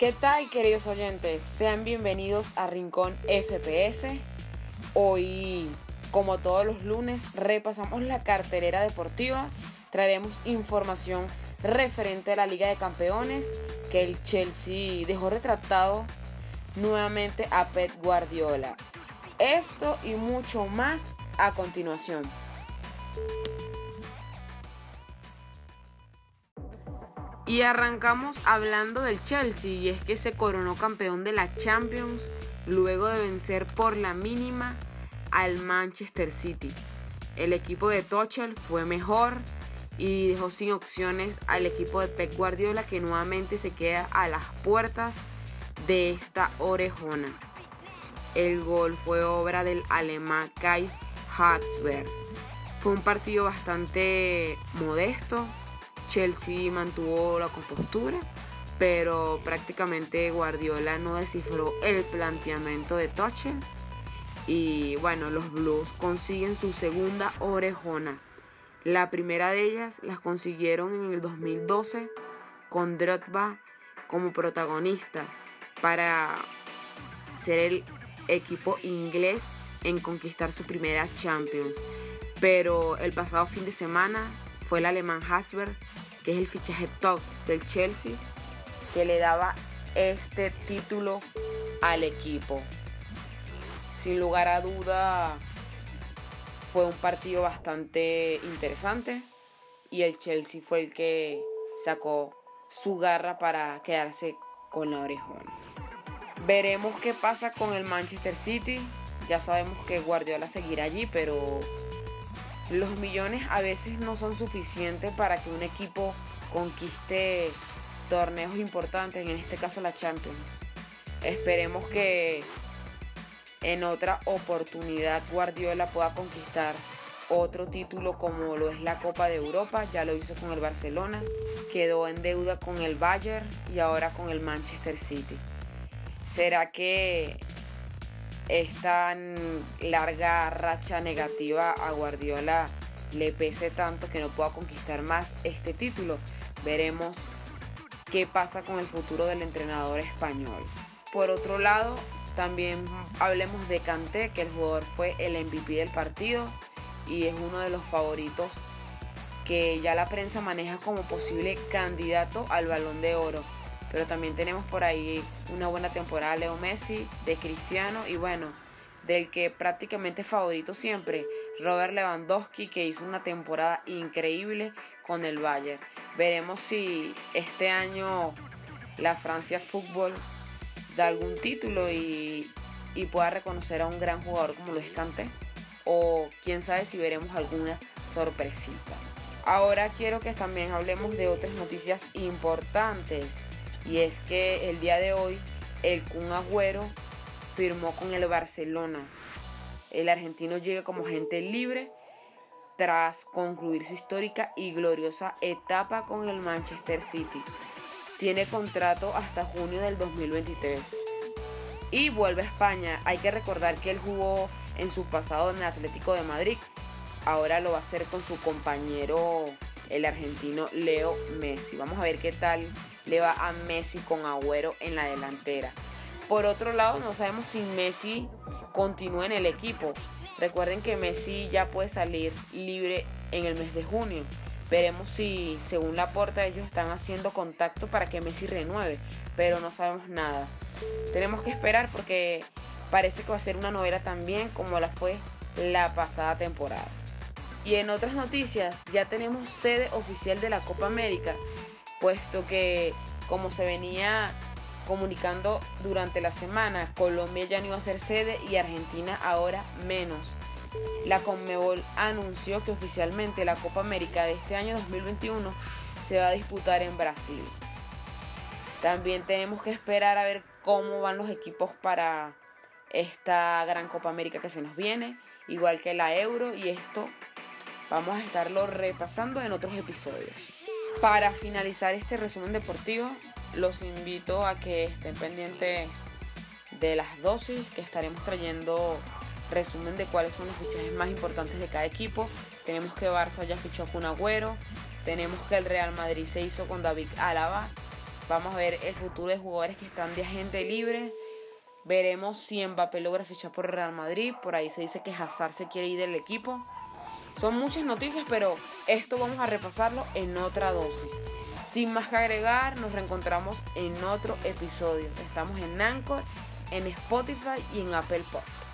¿Qué tal queridos oyentes? Sean bienvenidos a Rincón FPS. Hoy, como todos los lunes, repasamos la cartelera deportiva. Traeremos información referente a la Liga de Campeones, que el Chelsea dejó retratado nuevamente a Pep Guardiola. Esto y mucho más a continuación. Y arrancamos hablando del Chelsea y es que se coronó campeón de la Champions luego de vencer por la mínima al Manchester City. El equipo de Tuchel fue mejor y dejó sin opciones al equipo de Pep Guardiola que nuevamente se queda a las puertas de esta orejona. El gol fue obra del alemán Kai Havertz. Fue un partido bastante modesto, Chelsea mantuvo la compostura, pero prácticamente Guardiola no descifró el planteamiento de Tuchel. Y bueno, los Blues consiguen su segunda orejona. La primera de ellas las consiguieron en el 2012 con Drogba como protagonista para ser el equipo inglés en conquistar su primera Champions. Pero el pasado fin de semana fue el alemán Hasberg, que es el fichaje top del Chelsea, que le daba este título al equipo. Sin lugar a duda, fue un partido bastante interesante y el Chelsea fue el que sacó su garra para quedarse con la orejona. Veremos qué pasa con el Manchester City. Ya sabemos que Guardiola seguirá allí, pero los millones a veces no son suficientes para que un equipo conquiste torneos importantes, en este caso la Champions. Esperemos que en otra oportunidad Guardiola pueda conquistar otro título como lo es la Copa de Europa, ya lo hizo con el Barcelona, quedó en deuda con el Bayern y ahora con el Manchester City. ¿Será que esta larga racha negativa a Guardiola le pese tanto que no pueda conquistar más este título. Veremos qué pasa con el futuro del entrenador español. Por otro lado, también hablemos de Kanté, que el jugador fue el MVP del partido y es uno de los favoritos que ya la prensa maneja como posible candidato al balón de oro. Pero también tenemos por ahí una buena temporada Leo Messi, de Cristiano y bueno, del que prácticamente favorito siempre, Robert Lewandowski, que hizo una temporada increíble con el Bayern. Veremos si este año la Francia Fútbol da algún título y, y pueda reconocer a un gran jugador como lo es Kanté. O quién sabe si veremos alguna sorpresita. Ahora quiero que también hablemos de otras noticias importantes. Y es que el día de hoy el Kun Agüero firmó con el Barcelona. El argentino llega como agente libre tras concluir su histórica y gloriosa etapa con el Manchester City. Tiene contrato hasta junio del 2023. Y vuelve a España. Hay que recordar que él jugó en su pasado en el Atlético de Madrid. Ahora lo va a hacer con su compañero, el argentino Leo Messi. Vamos a ver qué tal le va a Messi con Agüero en la delantera. Por otro lado, no sabemos si Messi continúa en el equipo. Recuerden que Messi ya puede salir libre en el mes de junio. Veremos si, según la puerta, ellos están haciendo contacto para que Messi renueve, pero no sabemos nada. Tenemos que esperar porque parece que va a ser una novela también como la fue la pasada temporada. Y en otras noticias, ya tenemos sede oficial de la Copa América puesto que como se venía comunicando durante la semana, Colombia ya no iba a ser sede y Argentina ahora menos. La Conmebol anunció que oficialmente la Copa América de este año 2021 se va a disputar en Brasil. También tenemos que esperar a ver cómo van los equipos para esta gran Copa América que se nos viene, igual que la Euro y esto vamos a estarlo repasando en otros episodios. Para finalizar este resumen deportivo, los invito a que estén pendientes de las dosis que estaremos trayendo resumen de cuáles son los fichajes más importantes de cada equipo. Tenemos que Barça ya fichó con Agüero, tenemos que el Real Madrid se hizo con David Álava Vamos a ver el futuro de jugadores que están de agente libre. Veremos si Mbappé logra fichar por Real Madrid. Por ahí se dice que Hazard se quiere ir del equipo. Son muchas noticias, pero esto vamos a repasarlo en otra dosis. Sin más que agregar, nos reencontramos en otro episodio. Estamos en Anchor, en Spotify y en Apple Podcast.